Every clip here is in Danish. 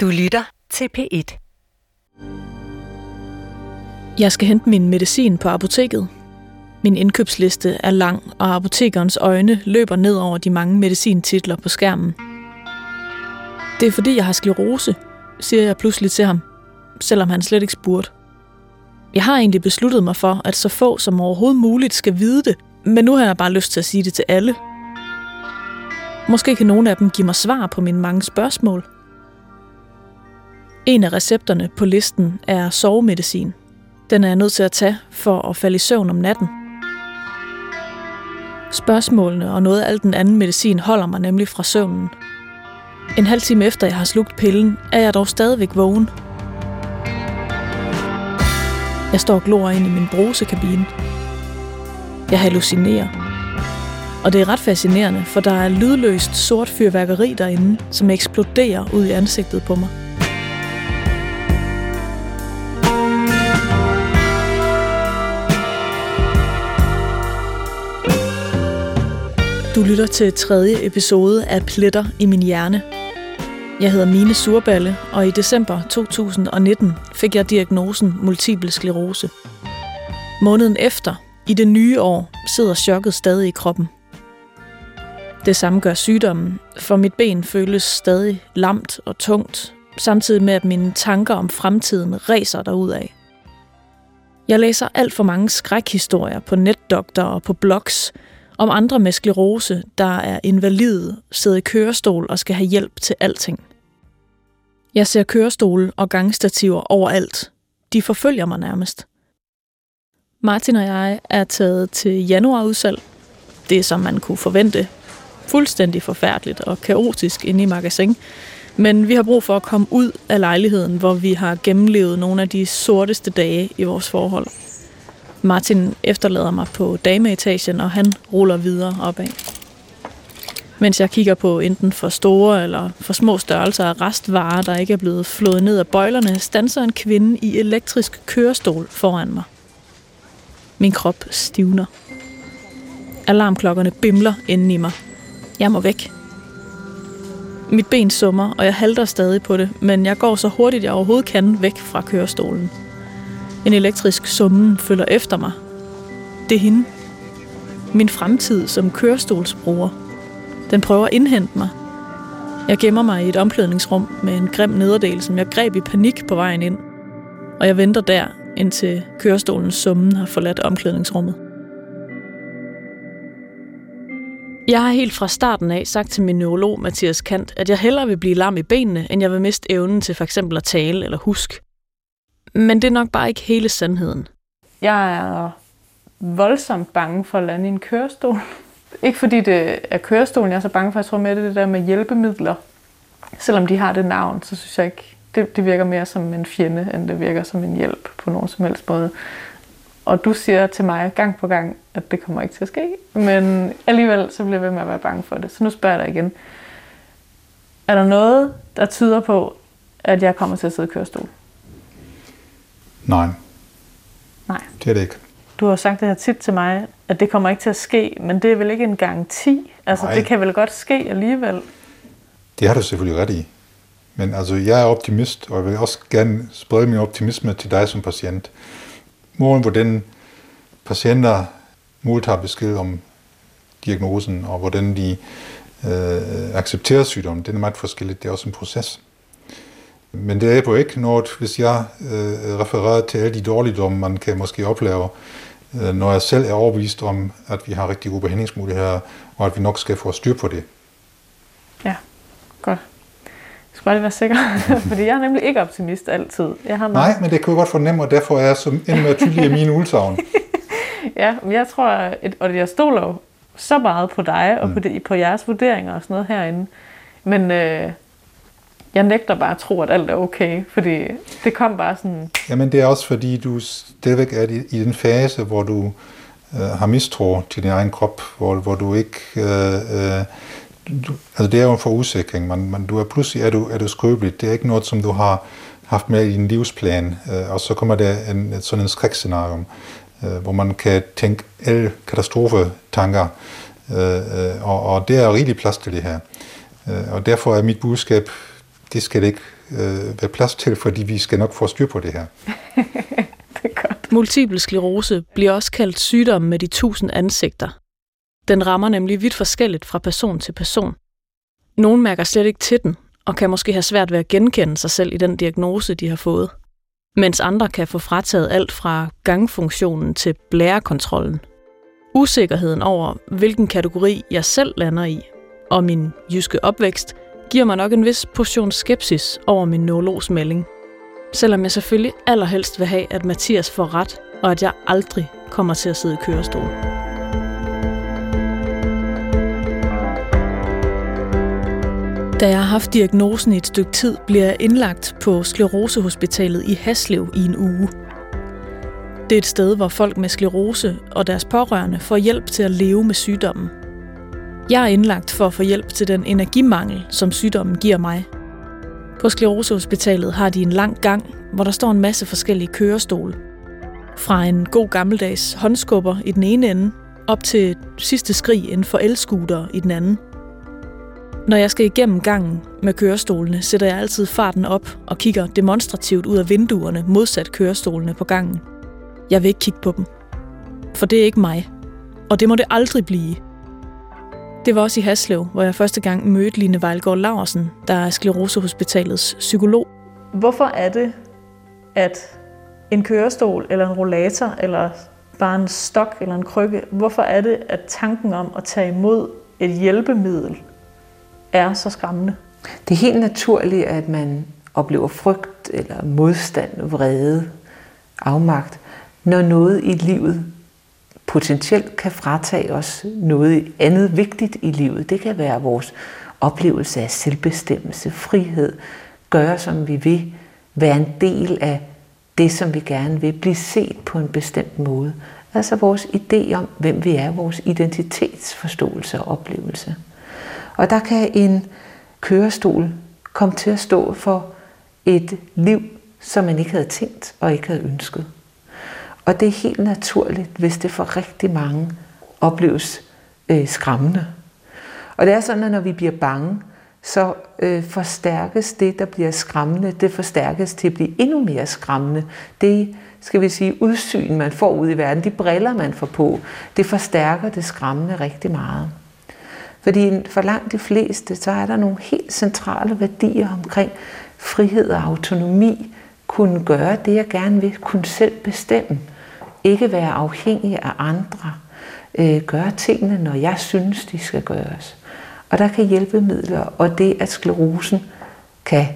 Du lytter til P1. Jeg skal hente min medicin på apoteket. Min indkøbsliste er lang, og apotekerens øjne løber ned over de mange medicintitler på skærmen. Det er fordi, jeg har sklerose, siger jeg pludselig til ham, selvom han slet ikke spurgte. Jeg har egentlig besluttet mig for, at så få som overhovedet muligt skal vide det, men nu har jeg bare lyst til at sige det til alle. Måske kan nogle af dem give mig svar på mine mange spørgsmål. En af recepterne på listen er sovemedicin. Den er jeg nødt til at tage for at falde i søvn om natten. Spørgsmålene og noget af al den anden medicin holder mig nemlig fra søvnen. En halv time efter jeg har slugt pillen, er jeg dog stadigvæk vågen. Jeg står og glor ind i min brusekabine. Jeg hallucinerer. Og det er ret fascinerende, for der er lydløst sort fyrværkeri derinde, som eksploderer ud i ansigtet på mig. Du lytter til tredje episode af Pletter i min hjerne. Jeg hedder Mine Surballe, og i december 2019 fik jeg diagnosen multiple sklerose. Måneden efter, i det nye år, sidder chokket stadig i kroppen. Det samme gør sygdommen, for mit ben føles stadig lamt og tungt, samtidig med at mine tanker om fremtiden ræser derudad. Jeg læser alt for mange skrækhistorier på netdoktor og på blogs om andre med sklerose, der er invalide, sidder i kørestol og skal have hjælp til alting. Jeg ser kørestole og gangstativer overalt. De forfølger mig nærmest. Martin og jeg er taget til januarudsalg. Det er som man kunne forvente. Fuldstændig forfærdeligt og kaotisk inde i magasin. Men vi har brug for at komme ud af lejligheden, hvor vi har gennemlevet nogle af de sorteste dage i vores forhold. Martin efterlader mig på dameetagen, og han ruller videre opad. Mens jeg kigger på enten for store eller for små størrelser af restvarer, der ikke er blevet flået ned af bøjlerne, stanser en kvinde i elektrisk kørestol foran mig. Min krop stivner. Alarmklokkerne bimler inden i mig. Jeg må væk. Mit ben summer, og jeg halter stadig på det, men jeg går så hurtigt jeg overhovedet kan væk fra kørestolen. En elektrisk summen følger efter mig. Det er hende. Min fremtid som kørestolsbruger. Den prøver at indhente mig. Jeg gemmer mig i et omklædningsrum med en grim nederdel, som jeg greb i panik på vejen ind. Og jeg venter der, indtil kørestolens summen har forladt omklædningsrummet. Jeg har helt fra starten af sagt til min neurolog Mathias Kant, at jeg hellere vil blive lam i benene, end jeg vil miste evnen til f.eks. at tale eller huske. Men det er nok bare ikke hele sandheden. Jeg er voldsomt bange for at lande i en kørestol. Ikke fordi det er kørestolen, jeg er så bange for. Jeg tror mere, det er det der med hjælpemidler. Selvom de har det navn, så synes jeg ikke, det, det virker mere som en fjende, end det virker som en hjælp på nogen som helst måde. Og du siger til mig gang på gang, at det kommer ikke til at ske. Men alligevel så bliver jeg ved med at være bange for det. Så nu spørger jeg dig igen. Er der noget, der tyder på, at jeg kommer til at sidde i kørestol? Nej. Nej. Det er det ikke. Du har sagt det her tit til mig, at det kommer ikke til at ske, men det er vel ikke en garanti? Altså, Nej. det kan vel godt ske alligevel? Det har du selvfølgelig ret i. Men altså, jeg er optimist, og jeg vil også gerne sprede min optimisme til dig som patient. Måden, hvordan patienter modtager besked om diagnosen, og hvordan de øh, accepterer sygdommen, det er meget forskelligt. Det er også en proces. Men det er jo ikke noget, hvis jeg øh, refererer til alle de dårligdomme, man kan måske opleve, øh, når jeg selv er overbevist om, at vi har rigtig gode behandlingsmuligheder, og at vi nok skal få styr på det. Ja, godt. Jeg skal bare lige være sikker, fordi jeg er nemlig ikke optimist altid. Jeg har Nej, men det kan jeg godt fornemme, og derfor er jeg så endnu mere tydelig i mine udsagn. Ja, men jeg tror, at, og jeg stoler jo så meget på dig og mm. på, det, på jeres vurderinger og sådan noget herinde. Men øh, jeg nægter bare at tro, at alt er okay, fordi det kom bare sådan... Jamen det er også fordi, du stadigvæk er i, i den fase, hvor du øh, har mistro til din egen krop, hvor, hvor du ikke... Øh, øh, du, altså det er jo en forudsikring, men, men du er pludselig er du, er du skrøbelig. Det er ikke noget, som du har haft med i din livsplan, øh, og så kommer der en, sådan en skrækscenario, øh, hvor man kan tænke alle katastrofetanker, øh, øh, og, og det er rigtig plads til det her. Øh, og derfor er mit budskab, det skal det ikke øh, være plads til, fordi vi skal nok få styr på det her. det er godt. Multiple sklerose bliver også kaldt sygdommen med de tusind ansigter. Den rammer nemlig vidt forskelligt fra person til person. Nogle mærker slet ikke til den, og kan måske have svært ved at genkende sig selv i den diagnose, de har fået. Mens andre kan få frataget alt fra gangfunktionen til blærekontrollen. Usikkerheden over, hvilken kategori jeg selv lander i, og min jyske opvækst, giver mig nok en vis portion skepsis over min neurologs melding. Selvom jeg selvfølgelig allerhelst vil have, at Mathias får ret, og at jeg aldrig kommer til at sidde i kørestol. Da jeg har haft diagnosen i et stykke tid, bliver jeg indlagt på Sklerosehospitalet i Haslev i en uge. Det er et sted, hvor folk med sklerose og deres pårørende får hjælp til at leve med sygdommen. Jeg er indlagt for at få hjælp til den energimangel, som sygdommen giver mig. På Sklerosehospitalet har de en lang gang, hvor der står en masse forskellige kørestole. Fra en god gammeldags håndskubber i den ene ende, op til sidste skrig inden for elskuter i den anden – når jeg skal igennem gangen med kørestolene, sætter jeg altid farten op og kigger demonstrativt ud af vinduerne modsat kørestolene på gangen. Jeg vil ikke kigge på dem. For det er ikke mig. Og det må det aldrig blive. Det var også i Haslev, hvor jeg første gang mødte Line Vejlgaard Laversen, der er Sklerosehospitalets psykolog. Hvorfor er det, at en kørestol eller en rollator eller bare en stok eller en krykke, hvorfor er det, at tanken om at tage imod et hjælpemiddel er så skræmmende. Det er helt naturligt, at man oplever frygt eller modstand, vrede, afmagt, når noget i livet potentielt kan fratage os noget andet vigtigt i livet. Det kan være vores oplevelse af selvbestemmelse, frihed, gøre som vi vil, være en del af det, som vi gerne vil, blive set på en bestemt måde. Altså vores idé om, hvem vi er, vores identitetsforståelse og oplevelse. Og der kan en kørestol komme til at stå for et liv, som man ikke havde tænkt og ikke havde ønsket. Og det er helt naturligt, hvis det for rigtig mange opleves øh, skræmmende. Og det er sådan, at når vi bliver bange, så øh, forstærkes det, der bliver skræmmende, det forstærkes til at blive endnu mere skræmmende. Det, skal vi sige, udsyn, man får ud i verden, de briller, man får på, det forstærker det skræmmende rigtig meget. Fordi for langt de fleste, så er der nogle helt centrale værdier omkring frihed og autonomi, kunne gøre det, jeg gerne vil, kunne selv bestemme, ikke være afhængig af andre, øh, gøre tingene, når jeg synes, de skal gøres. Og der kan hjælpemidler, og det, at sklerosen kan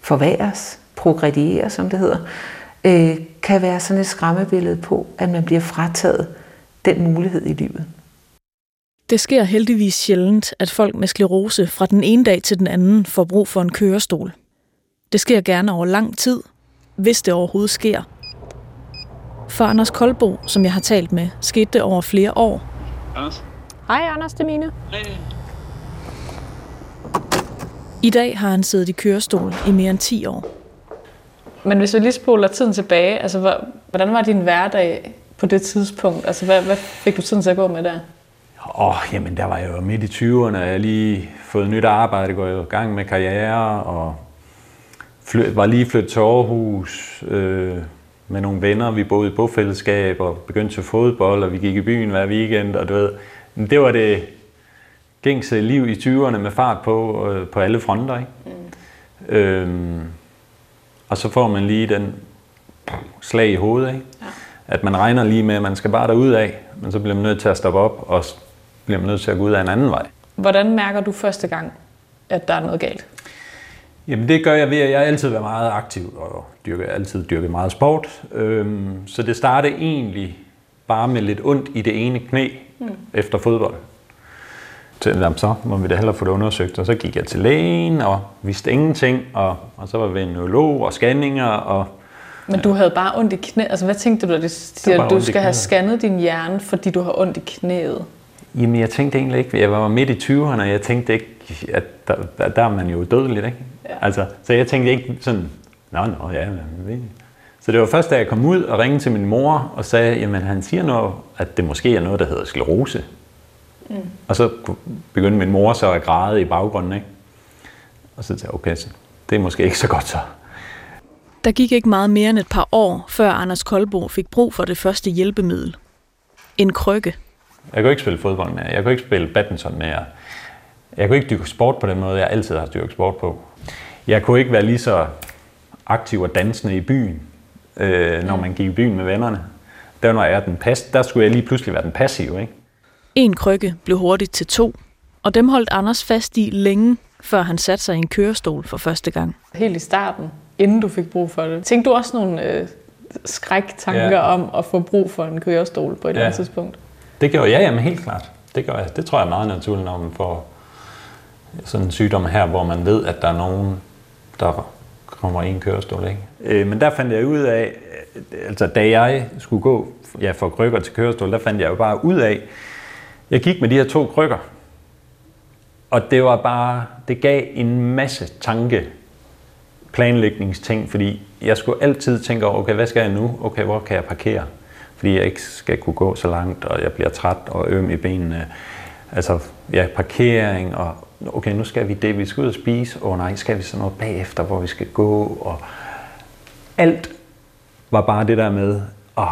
forværres, progrediere, som det hedder, øh, kan være sådan et skræmmebillede på, at man bliver frataget den mulighed i livet. Det sker heldigvis sjældent, at folk med sklerose fra den ene dag til den anden får brug for en kørestol. Det sker gerne over lang tid, hvis det overhovedet sker. For Anders Kolbo, som jeg har talt med, skete det over flere år. Anders? Hej Anders, det er Mine. Hej. I dag har han siddet i kørestol i mere end 10 år. Men hvis vi lige spoler tiden tilbage, altså hvordan var din hverdag på det tidspunkt? Altså hvad, hvad fik du tiden til at gå med der? Åh, oh, jamen der var jeg jo midt i 20'erne, jeg havde lige fået nyt arbejde, går i gang med karriere, og flyt, var lige flyttet til Aarhus øh, med nogle venner. Vi boede i bofællesskab og begyndte til fodbold, og vi gik i byen hver weekend, og du ved, det var det gængse liv i 20'erne med fart på, øh, på alle fronter, ikke? Mm. Øhm, og så får man lige den slag i hovedet, ikke? Ja. At man regner lige med, at man skal bare derud af, men så bliver man nødt til at stoppe op og bliver man nødt til at gå ud af en anden vej. Hvordan mærker du første gang, at der er noget galt? Jamen det gør jeg ved, at jeg altid været meget aktiv og dyrke, altid dyrket meget sport. Øhm, så det startede egentlig bare med lidt ondt i det ene knæ mm. efter fodbold. Så, så må vi da hellere få det undersøgt. Og så gik jeg til lægen og vidste ingenting. Og, og så var vi en neurolog og scanninger. Og, Men du havde bare ondt i knæet. Altså hvad tænkte du, da det siger, at du skal have scannet din hjerne, fordi du har ondt i knæet? Jamen, jeg tænkte egentlig ikke, jeg var midt i 20'erne, og jeg tænkte ikke, at der, der, der er man jo dødelig, ikke? Ja. Altså, så jeg tænkte ikke sådan, nå, nå, ja, men så det var først, da jeg kom ud og ringede til min mor og sagde, jamen han siger noget, at det måske er noget, der hedder sklerose. Mm. Og så begyndte min mor så at græde i baggrunden, ikke? Og så sagde jeg, okay, så det er måske ikke så godt så. Der gik ikke meget mere end et par år, før Anders Kolbo fik brug for det første hjælpemiddel. En krykke. Jeg kunne ikke spille fodbold mere. Jeg kunne ikke spille badminton mere. Jeg kunne ikke dyrke sport på den måde, jeg altid har dyrket sport på. Jeg kunne ikke være lige så aktiv og dansende i byen, øh, når man gik i byen med vennerne. Der, var jeg den pas, der skulle jeg lige pludselig være den passive. Ikke? En krykke blev hurtigt til to, og dem holdt Anders fast i længe, før han satte sig i en kørestol for første gang. Helt i starten, inden du fik brug for det. Tænkte du også nogle øh, skræktanker ja. om at få brug for en kørestol på et ja. eller andet tidspunkt? Det gjorde jeg, jamen helt klart. Det, gør jeg. det tror jeg er meget naturligt, når man får sådan en sygdom her, hvor man ved, at der er nogen, der kommer en kørestol. Ikke? Øh, men der fandt jeg ud af, altså da jeg skulle gå ja, fra krykker til kørestol, der fandt jeg jo bare ud af, jeg gik med de her to krykker, og det var bare, det gav en masse tanke, planlægningsting, fordi jeg skulle altid tænke over, okay, hvad skal jeg nu? Okay, hvor kan jeg parkere? Fordi jeg ikke skal kunne gå så langt, og jeg bliver træt og øm i benene. Altså, ja, parkering, og okay, nu skal vi det, vi skal ud og spise, og nej, skal vi så noget bagefter, hvor vi skal gå, og alt var bare det der med, åh,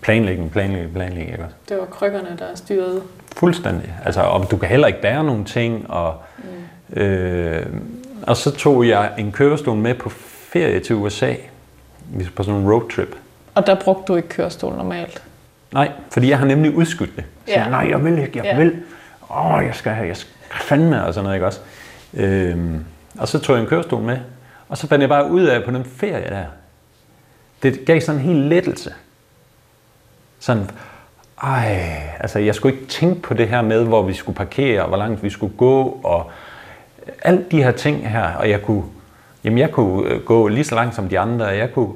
planlægning, planlægning, planlægning, ikke? Det var krykkerne, der styrede. Fuldstændig. Altså, og du kan heller ikke bære nogen ting, og, mm. øh, og så tog jeg en kørestol med på ferie til USA, på sådan en roadtrip. Og der brugte du ikke kørestol normalt? Nej, fordi jeg har nemlig udskudt det. Så ja. nej, jeg vil ikke, jeg ja. vil. Åh, jeg skal have, jeg skal fandme, og sådan noget, ikke også? Øhm, og så tog jeg en kørestol med, og så fandt jeg bare ud af på den ferie der. Det gav sådan en helt lettelse. Sådan, ej, altså jeg skulle ikke tænke på det her med, hvor vi skulle parkere, og hvor langt vi skulle gå, og alle de her ting her, og jeg kunne, jamen jeg kunne øh, gå lige så langt som de andre, og jeg kunne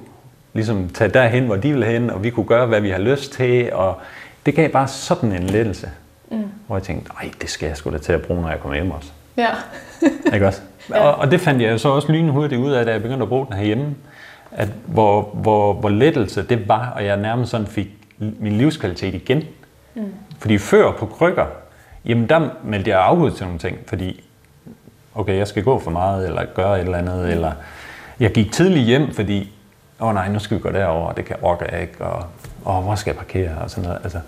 ligesom tage derhen, hvor de ville hen, og vi kunne gøre, hvad vi har lyst til, og det gav bare sådan en lettelse. Mm. Hvor jeg tænkte, nej, det skal jeg sgu da til at bruge, når jeg kommer hjem også. Ja. ikke også? Ja. Og, og det fandt jeg så også lynhurtigt ud af, da jeg begyndte at bruge den herhjemme. At hvor, hvor, hvor lettelse det var, og jeg nærmest sådan fik min livskvalitet igen. Mm. Fordi før på krykker, jamen der meldte jeg afbud til nogle ting, fordi okay, jeg skal gå for meget, eller gøre et eller andet, mm. eller jeg gik tidligt hjem, fordi åh oh, nej, nu skal vi gå derover, det kan orker jeg ikke, og åh, hvor skal jeg parkere, og sådan noget. Altså,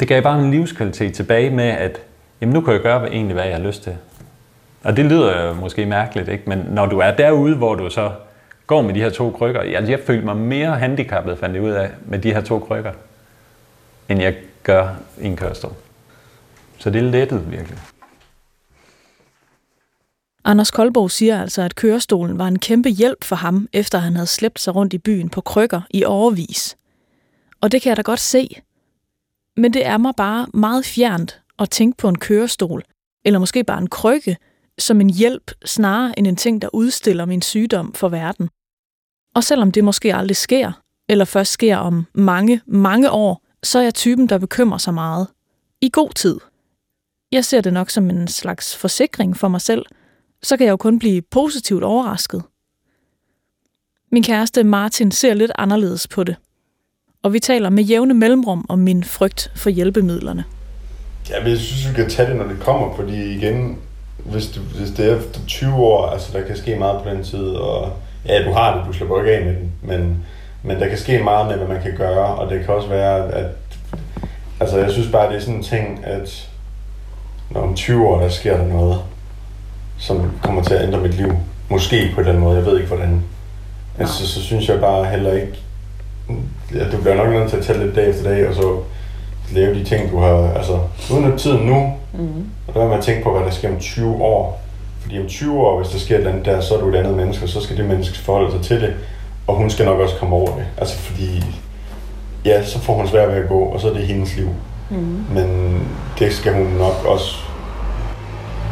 det gav bare en livskvalitet tilbage med, at jamen, nu kan jeg gøre egentlig, hvad jeg har lyst til. Og det lyder måske mærkeligt, ikke? men når du er derude, hvor du så går med de her to krykker, altså jeg følte mig mere handicappet, fandt jeg ud af, med de her to krykker, end jeg gør i en kørestol. Så det lettede virkelig. Anders Koldborg siger altså, at kørestolen var en kæmpe hjælp for ham, efter han havde slæbt sig rundt i byen på krykker i overvis. Og det kan jeg da godt se. Men det er mig bare meget fjernt at tænke på en kørestol, eller måske bare en krykke, som en hjælp snarere end en ting, der udstiller min sygdom for verden. Og selvom det måske aldrig sker, eller først sker om mange, mange år, så er jeg typen, der bekymrer sig meget. I god tid. Jeg ser det nok som en slags forsikring for mig selv, så kan jeg jo kun blive positivt overrasket. Min kæreste Martin ser lidt anderledes på det og vi taler med jævne mellemrum om min frygt for hjælpemidlerne. Ja, men jeg synes, vi kan tage det, når det kommer, fordi igen, hvis, du, hvis det er efter 20 år, altså der kan ske meget på den tid, og ja, du har det, du slipper ikke af med den, men, men der kan ske meget med, hvad man kan gøre, og det kan også være, at altså jeg synes bare, det er sådan en ting, at når om 20 år, der sker der noget, som kommer til at ændre mit liv, måske på den måde, jeg ved ikke hvordan, altså, så synes jeg bare heller ikke, ja, du bliver nok nødt til at tælle lidt dag efter dag, og så lave de ting, du har, altså, uden tiden nu, mm. og der med at tænke på, hvad der sker om 20 år. Fordi om 20 år, hvis der sker et eller andet der, så er du et andet menneske, og så skal det menneske forholde sig til det, og hun skal nok også komme over det. Altså fordi, ja, så får hun svært ved at gå, og så er det hendes liv. Mm. Men det skal hun nok også,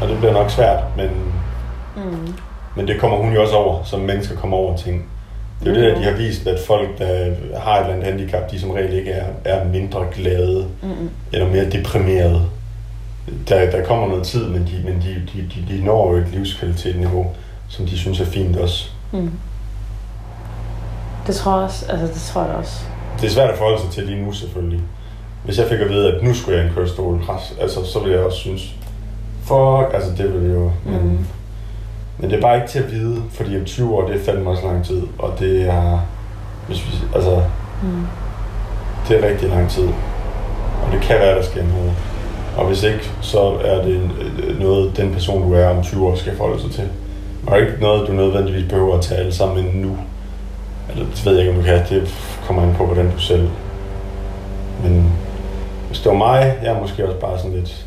og det bliver nok svært, men, mm. men det kommer hun jo også over, som mennesker kommer over ting. Det er jo det, der de har vist, at folk, der har et eller andet handicap, de som regel ikke er, er mindre glade mm-hmm. eller mere deprimerede. Der, der kommer noget tid, men de, men de, de, de, de når jo et livskvalitetsniveau, som de synes er fint også. Mm. Det tror jeg også. Altså, det tror jeg også. Det er svært at forholde sig til lige nu, selvfølgelig. Hvis jeg fik at vide, at nu skulle jeg en kørestol, altså, så ville jeg også synes, fuck, altså det ville jo... Mm. Men, Men det er bare ikke til at vide, fordi om 20 år, det er fandme også lang tid. Og det er, hvis vi, altså, mm. det er rigtig lang tid. Og det kan være, der sker noget. Og hvis ikke, så er det noget, den person, du er om 20 år, skal forholde sig til. Og ikke noget, du nødvendigvis behøver at tale sammen nu. Eller det ved jeg ikke, om du kan. Det kommer an på, hvordan du selv. Men hvis det var mig, jeg er måske også bare sådan lidt...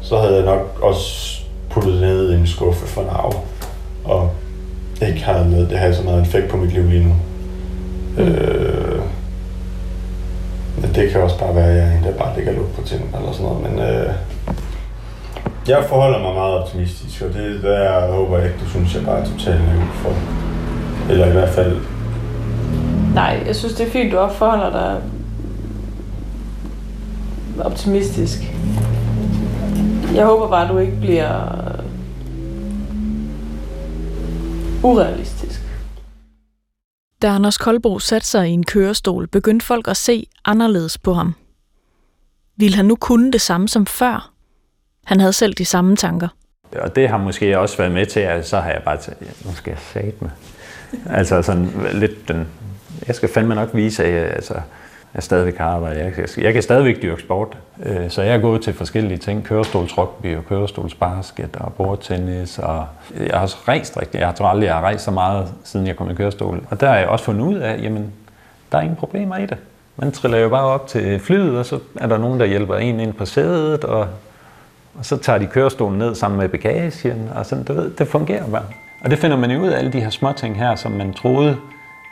Så havde jeg nok også puttet det ned i en skuffe for nav. Og ikke har lavet det her så meget effekt på mit liv lige nu. Mm. Øh, men det kan også bare være, at jeg er en, der bare ligger lugt på ting eller sådan noget. Men øh, jeg forholder mig meget optimistisk, og det der jeg håber jeg ikke, du synes, jeg bare er totalt naiv for. Eller i hvert fald... Nej, jeg synes, det er fint, du forholder dig optimistisk. Jeg håber bare, du ikke bliver urealistisk. Da Anders Koldbro satte sig i en kørestol, begyndte folk at se anderledes på ham. Vil han nu kunne det samme som før? Han havde selv de samme tanker. Og det har måske også været med til, at så har jeg bare tænkt, ja, nu skal jeg sat med. altså sådan lidt den, jeg skal fandme nok vise, at jeg, altså, jeg stadigvæk har arbejde. Jeg, jeg, jeg kan stadigvæk dyrke sport. Øh, så jeg er gået til forskellige ting. Kørestolsrugby og kørestolsbasket og bordtennis. Og jeg har også rejst rigtig. Jeg tror aldrig, jeg har rejst så meget, siden jeg kom i kørestol. Og der har jeg også fundet ud af, jamen, der er ingen problemer i det. Man triller jo bare op til flyet, og så er der nogen, der hjælper en ind på sædet, og, og så tager de kørestolen ned sammen med bagagen, og sådan, du ved, det fungerer bare. Og det finder man jo ud af alle de her små ting her, som man troede,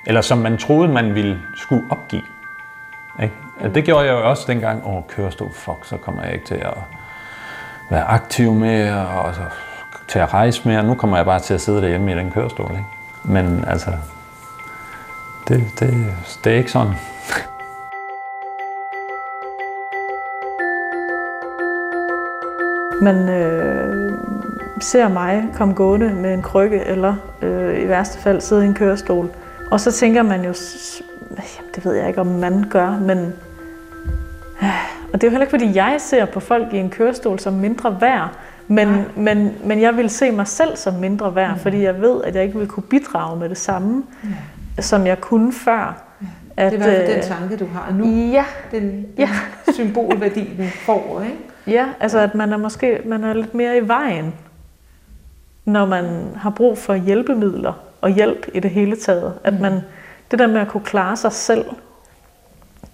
eller som man troede, man ville skulle opgive. Ikke? Det gjorde jeg jo også dengang, åh, kørestol, fuck, så kommer jeg ikke til at være aktiv mere, og så til at rejse mere. Nu kommer jeg bare til at sidde derhjemme i den kørestol. Ikke? Men altså, det, det, det er ikke sådan. Man øh, ser mig komme gående med en krykke, eller øh, i værste fald sidde i en kørestol. Og så tænker man jo, det ved jeg ikke, om man gør, men... Og det er jo heller ikke, fordi jeg ser på folk i en kørestol som mindre værd, men, men, men jeg vil se mig selv som mindre værd, mm. fordi jeg ved, at jeg ikke vil kunne bidrage med det samme, ja. som jeg kunne før. Ja. At, det er i hvert fald den tanke, du har nu. Ja. Den, den ja. symbolværdi, den får, ikke? Ja, altså at man er måske man er lidt mere i vejen, når man har brug for hjælpemidler og hjælp i det hele taget. At mm. Det der med at kunne klare sig selv,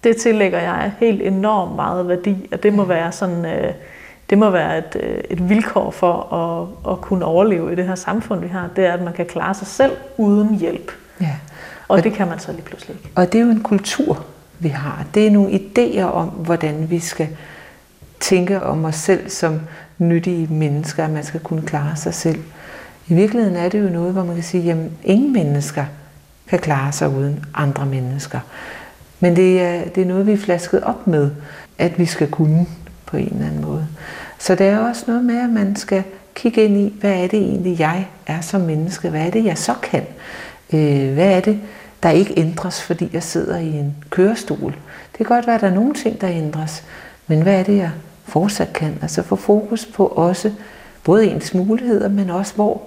det tillægger jeg helt enormt meget værdi, og det må være sådan, øh, det må være et, øh, et vilkår for at, at kunne overleve i det her samfund, vi har, det er, at man kan klare sig selv uden hjælp. Ja. Og, og det kan man så lige pludselig ikke. Og det er jo en kultur, vi har. Det er nogle idéer om, hvordan vi skal tænke om os selv som nyttige mennesker, at man skal kunne klare sig selv. I virkeligheden er det jo noget, hvor man kan sige, at ingen mennesker kan klare sig uden andre mennesker. Men det er, det er noget, vi er flasket op med, at vi skal kunne på en eller anden måde. Så det er også noget med, at man skal kigge ind i, hvad er det egentlig, jeg er som menneske? Hvad er det, jeg så kan? Øh, hvad er det, der ikke ændres, fordi jeg sidder i en kørestol? Det kan godt være, at der er nogle ting, der ændres, men hvad er det, jeg fortsat kan? Altså få fokus på også både ens muligheder, men også hvor,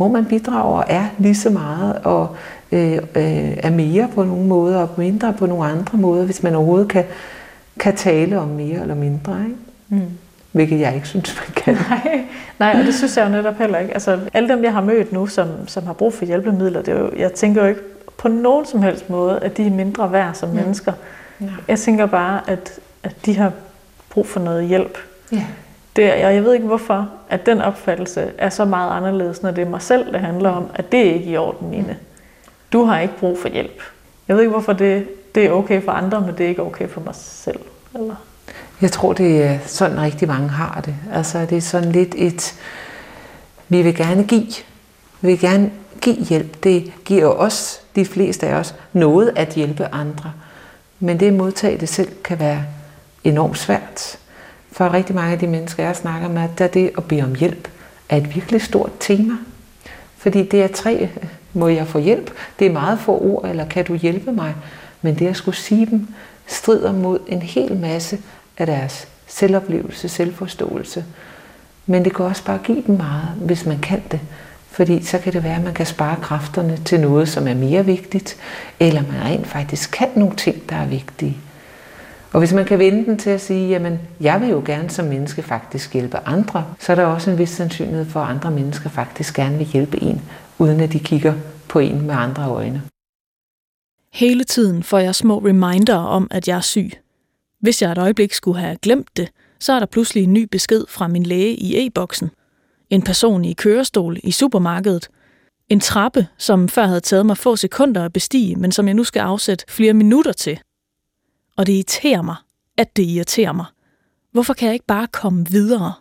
hvor man bidrager og er lige så meget og øh, øh, er mere på nogle måder og mindre på nogle andre måder, hvis man overhovedet kan, kan tale om mere eller mindre. Ikke? Mm. Hvilket jeg ikke synes, man kan. Nej, nej, og det synes jeg jo netop heller ikke. Altså, alle dem, jeg har mødt nu, som, som har brug for hjælpemidler, det er jo, jeg tænker jo ikke på nogen som helst måde, at de er mindre værd som mm. mennesker. Ja. Jeg tænker bare, at, at de har brug for noget hjælp. Ja. Det, og jeg ved ikke hvorfor, at den opfattelse er så meget anderledes, når det er mig selv, det handler om, at det er ikke i orden, Mine. Du har ikke brug for hjælp. Jeg ved ikke, hvorfor det, det er okay for andre, men det er ikke okay for mig selv. Eller? Jeg tror, det er sådan rigtig mange har det. Altså, det er sådan lidt et, vi vil gerne give. Vi vil gerne give hjælp. Det giver os, de fleste af os, noget at hjælpe andre. Men det at modtage det selv kan være enormt svært. For rigtig mange af de mennesker, jeg snakker med, der det at bede om hjælp er et virkelig stort tema. Fordi det er tre, må jeg få hjælp? Det er meget få ord, eller kan du hjælpe mig? Men det at skulle sige dem, strider mod en hel masse af deres selvoplevelse, selvforståelse. Men det kan også bare give dem meget, hvis man kan det. Fordi så kan det være, at man kan spare kræfterne til noget, som er mere vigtigt, eller man rent faktisk kan nogle ting, der er vigtige. Og hvis man kan vende den til at sige, jamen, jeg vil jo gerne som menneske faktisk hjælpe andre, så er der også en vis sandsynlighed for, at andre mennesker faktisk gerne vil hjælpe en, uden at de kigger på en med andre øjne. Hele tiden får jeg små reminder om, at jeg er syg. Hvis jeg et øjeblik skulle have glemt det, så er der pludselig en ny besked fra min læge i e-boksen. En person i kørestol i supermarkedet. En trappe, som før havde taget mig få sekunder at bestige, men som jeg nu skal afsætte flere minutter til. Og det irriterer mig, at det irriterer mig. Hvorfor kan jeg ikke bare komme videre?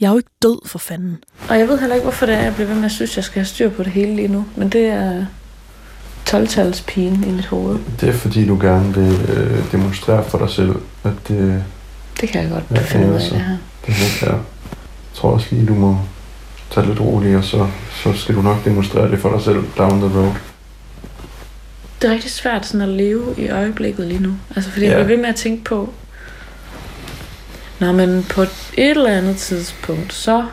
Jeg er jo ikke død for fanden. Og jeg ved heller ikke, hvorfor det er, jeg bliver ved med at synes, at jeg skal have styr på det hele lige nu. Men det er 12-talspigen i mit hoved. Det er fordi, du gerne vil øh, demonstrere for dig selv, at det, Det kan jeg godt Ja, finde ud af, altså. det her. det er. Jeg tror også lige, du må tage lidt roligt, og så, så skal du nok demonstrere det for dig selv down the road. Det er rigtig svært sådan at leve i øjeblikket lige nu. Altså, fordi ja. jeg bliver ved med at tænke på, Nå, men på et eller andet tidspunkt, så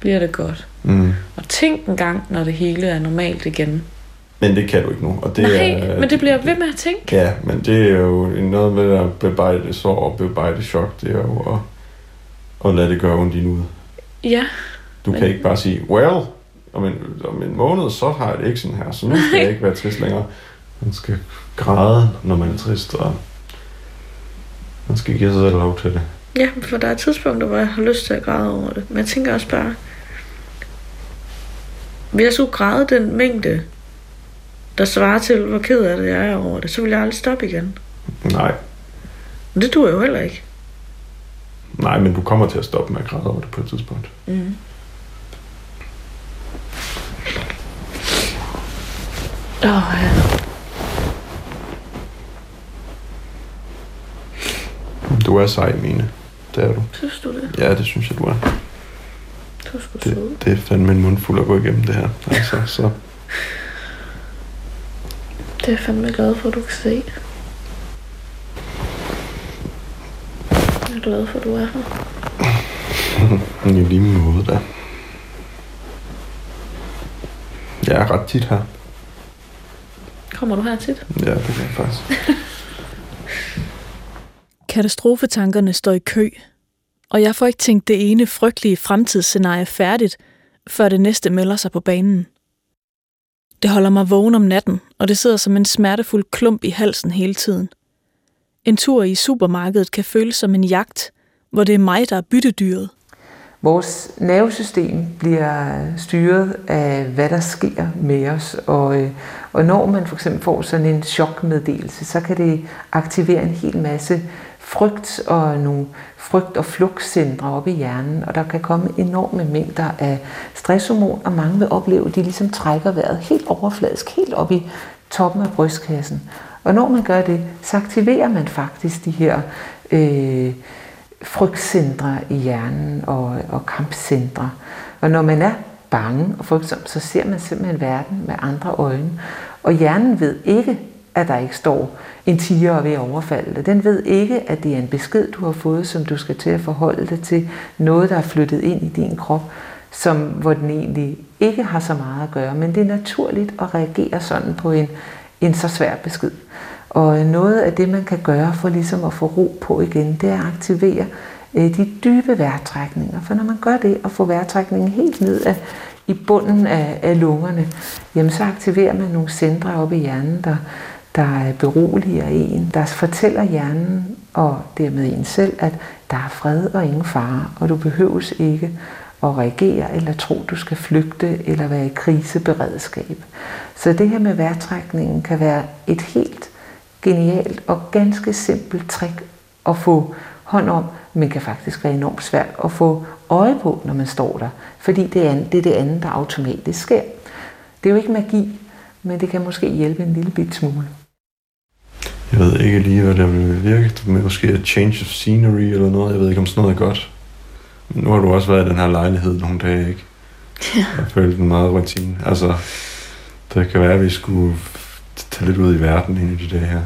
bliver det godt. Mm. Og tænk en gang, når det hele er normalt igen. Men det kan du ikke nu. Og det Nej, er, men det bliver ved med at tænke. Ja, men det er jo noget med at bearbejde sår og bearbejde chok. Det er jo at, at lade det gøre ondt i nuet. Ja, Du Men- kan ikke bare sige, well, om en, om en måned, så har jeg det ikke sådan her, så nu skal jeg ikke være trist længere. Man skal græde, når man er trist, og man skal give sig selv lov til det. ja, for der er tidspunkter, hvor jeg har lyst til at græde over det. Men jeg tænker også bare, hvis jeg skulle græde den mængde, der svarer til, hvor ked af det jeg er over det, så vil jeg aldrig stoppe igen. Nej, Men det duer jo heller ikke. nej, men du kommer til at stoppe med at græde over det på et tidspunkt. Mm. Åh, ja. Du er sej, Mine. Det er du. Synes du det? Ja, det synes jeg, du er. Du skulle sød. Det, det er fandme en mundfuld at gå igennem det her. Altså, så Det er jeg fandme glad for, at du kan se. Jeg er glad for, at du er her. i lige måde da. Jeg er ret tit her. Kommer du her tit? Ja, det kan jeg faktisk. Katastrofetankerne står i kø, og jeg får ikke tænkt det ene frygtelige fremtidsscenarie færdigt, før det næste melder sig på banen. Det holder mig vågen om natten, og det sidder som en smertefuld klump i halsen hele tiden. En tur i supermarkedet kan føles som en jagt, hvor det er mig, der er byttedyret. Vores nervesystem bliver styret af, hvad der sker med os, og, øh, og når man for eksempel får sådan en chokmeddelelse, så kan det aktivere en hel masse frygt og nogle frygt- og flugtcentre op i hjernen, og der kan komme enorme mængder af stresshormon, og mange vil opleve, at de ligesom trækker vejret helt overfladisk, helt op i toppen af brystkassen. Og når man gør det, så aktiverer man faktisk de her øh, frygtcentre i hjernen og, og kampcentre. Og når man er bange og frygtsom, så ser man simpelthen verden med andre øjne. Og hjernen ved ikke, at der ikke står en tiger og ved at overfalde dig. Den ved ikke, at det er en besked, du har fået, som du skal til at forholde dig til. Noget, der er flyttet ind i din krop, som, hvor den egentlig ikke har så meget at gøre. Men det er naturligt at reagere sådan på en, en så svær besked. Og øh, noget af det, man kan gøre for ligesom at få ro på igen, det er at aktivere øh, de dybe vejrtrækninger. For når man gør det og får vejrtrækningen helt ned af, i bunden af, af lungerne, jamen så aktiverer man nogle centre oppe i hjernen, der, der beroliger en, der fortæller hjernen og dermed en selv, at der er fred og ingen fare, og du behøves ikke at reagere eller tro, du skal flygte eller være i kriseberedskab. Så det her med vejrtrækningen kan være et helt genialt og ganske simpelt trick at få hånd om, men kan faktisk være enormt svært at få øje på, når man står der. Fordi det er, det er det andet, der automatisk sker. Det er jo ikke magi, men det kan måske hjælpe en lille bit smule. Jeg ved ikke lige, hvad der vil virke. Måske et change of scenery eller noget. Jeg ved ikke, om sådan noget er godt. Men nu har du også været i den her lejlighed nogle dage, ikke? Ja. Jeg følte den meget rutine. Altså, det kan være, at vi skulle tage lidt ud i verden ind i de dage her.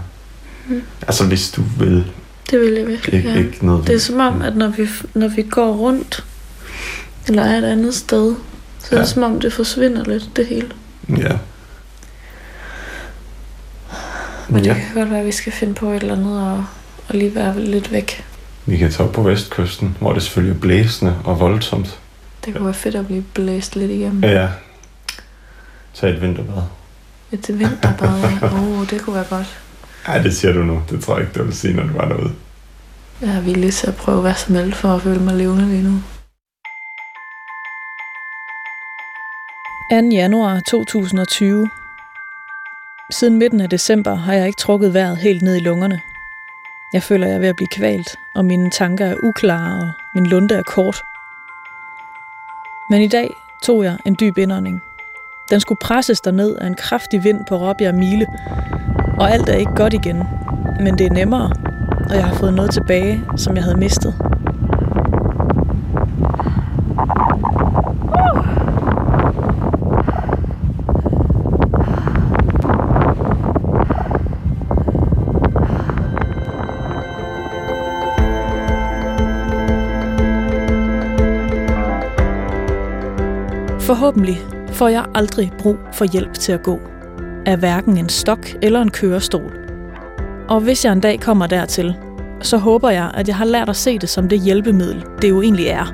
Mm. Altså, hvis du vil. Det vil jeg virkelig Ikke, gerne. ikke noget. Det er som om, at når vi, når vi går rundt, eller er et andet sted, så det er som om, det forsvinder lidt, det hele. Ja. Men Ja. det kan godt være, at vi skal finde på et eller andet og, og lige være lidt væk. Vi kan tage op på vestkysten, hvor det selvfølgelig er blæsende og voldsomt. Det kunne være fedt at blive blæst lidt igennem. Ja. Tag et vinterbad. Et vinterbad, oh, det kunne være godt. Ja, det siger du nu. Det tror jeg ikke, du vil sige, når du var derude. Jeg er villig til at prøve hvad som helst for at føle mig levende lige nu. 2. januar 2020. Siden midten af december har jeg ikke trukket vejret helt ned i lungerne. Jeg føler, jeg er ved at blive kvalt, og mine tanker er uklare, og min lunde er kort. Men i dag tog jeg en dyb indånding. Den skulle presses derned af en kraftig vind på Råbjerg Mile, og alt er ikke godt igen, men det er nemmere, og jeg har fået noget tilbage, som jeg havde mistet. Forhåbentlig får jeg aldrig brug for hjælp til at gå. Af hverken en stok eller en kørestol. Og hvis jeg en dag kommer dertil, så håber jeg, at jeg har lært at se det som det hjælpemiddel, det jo egentlig er.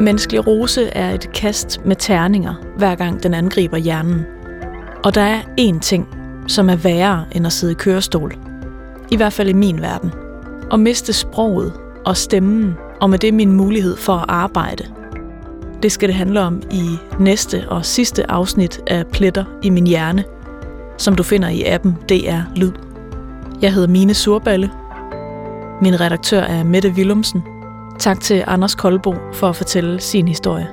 Menneskelig rose er et kast med terninger, hver gang den angriber hjernen. Og der er én ting, som er værre end at sidde i kørestol. I hvert fald i min verden. At miste sproget og stemmen, og med det min mulighed for at arbejde. Det skal det handle om i næste og sidste afsnit af Pletter i min hjerne, som du finder i appen DR Lyd. Jeg hedder Mine Surballe. Min redaktør er Mette Willumsen. Tak til Anders Kolbo for at fortælle sin historie.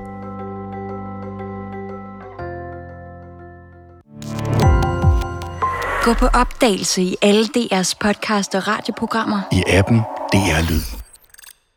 Gå på opdagelse i alle DR's podcast og radioprogrammer. i appen DR Lyd.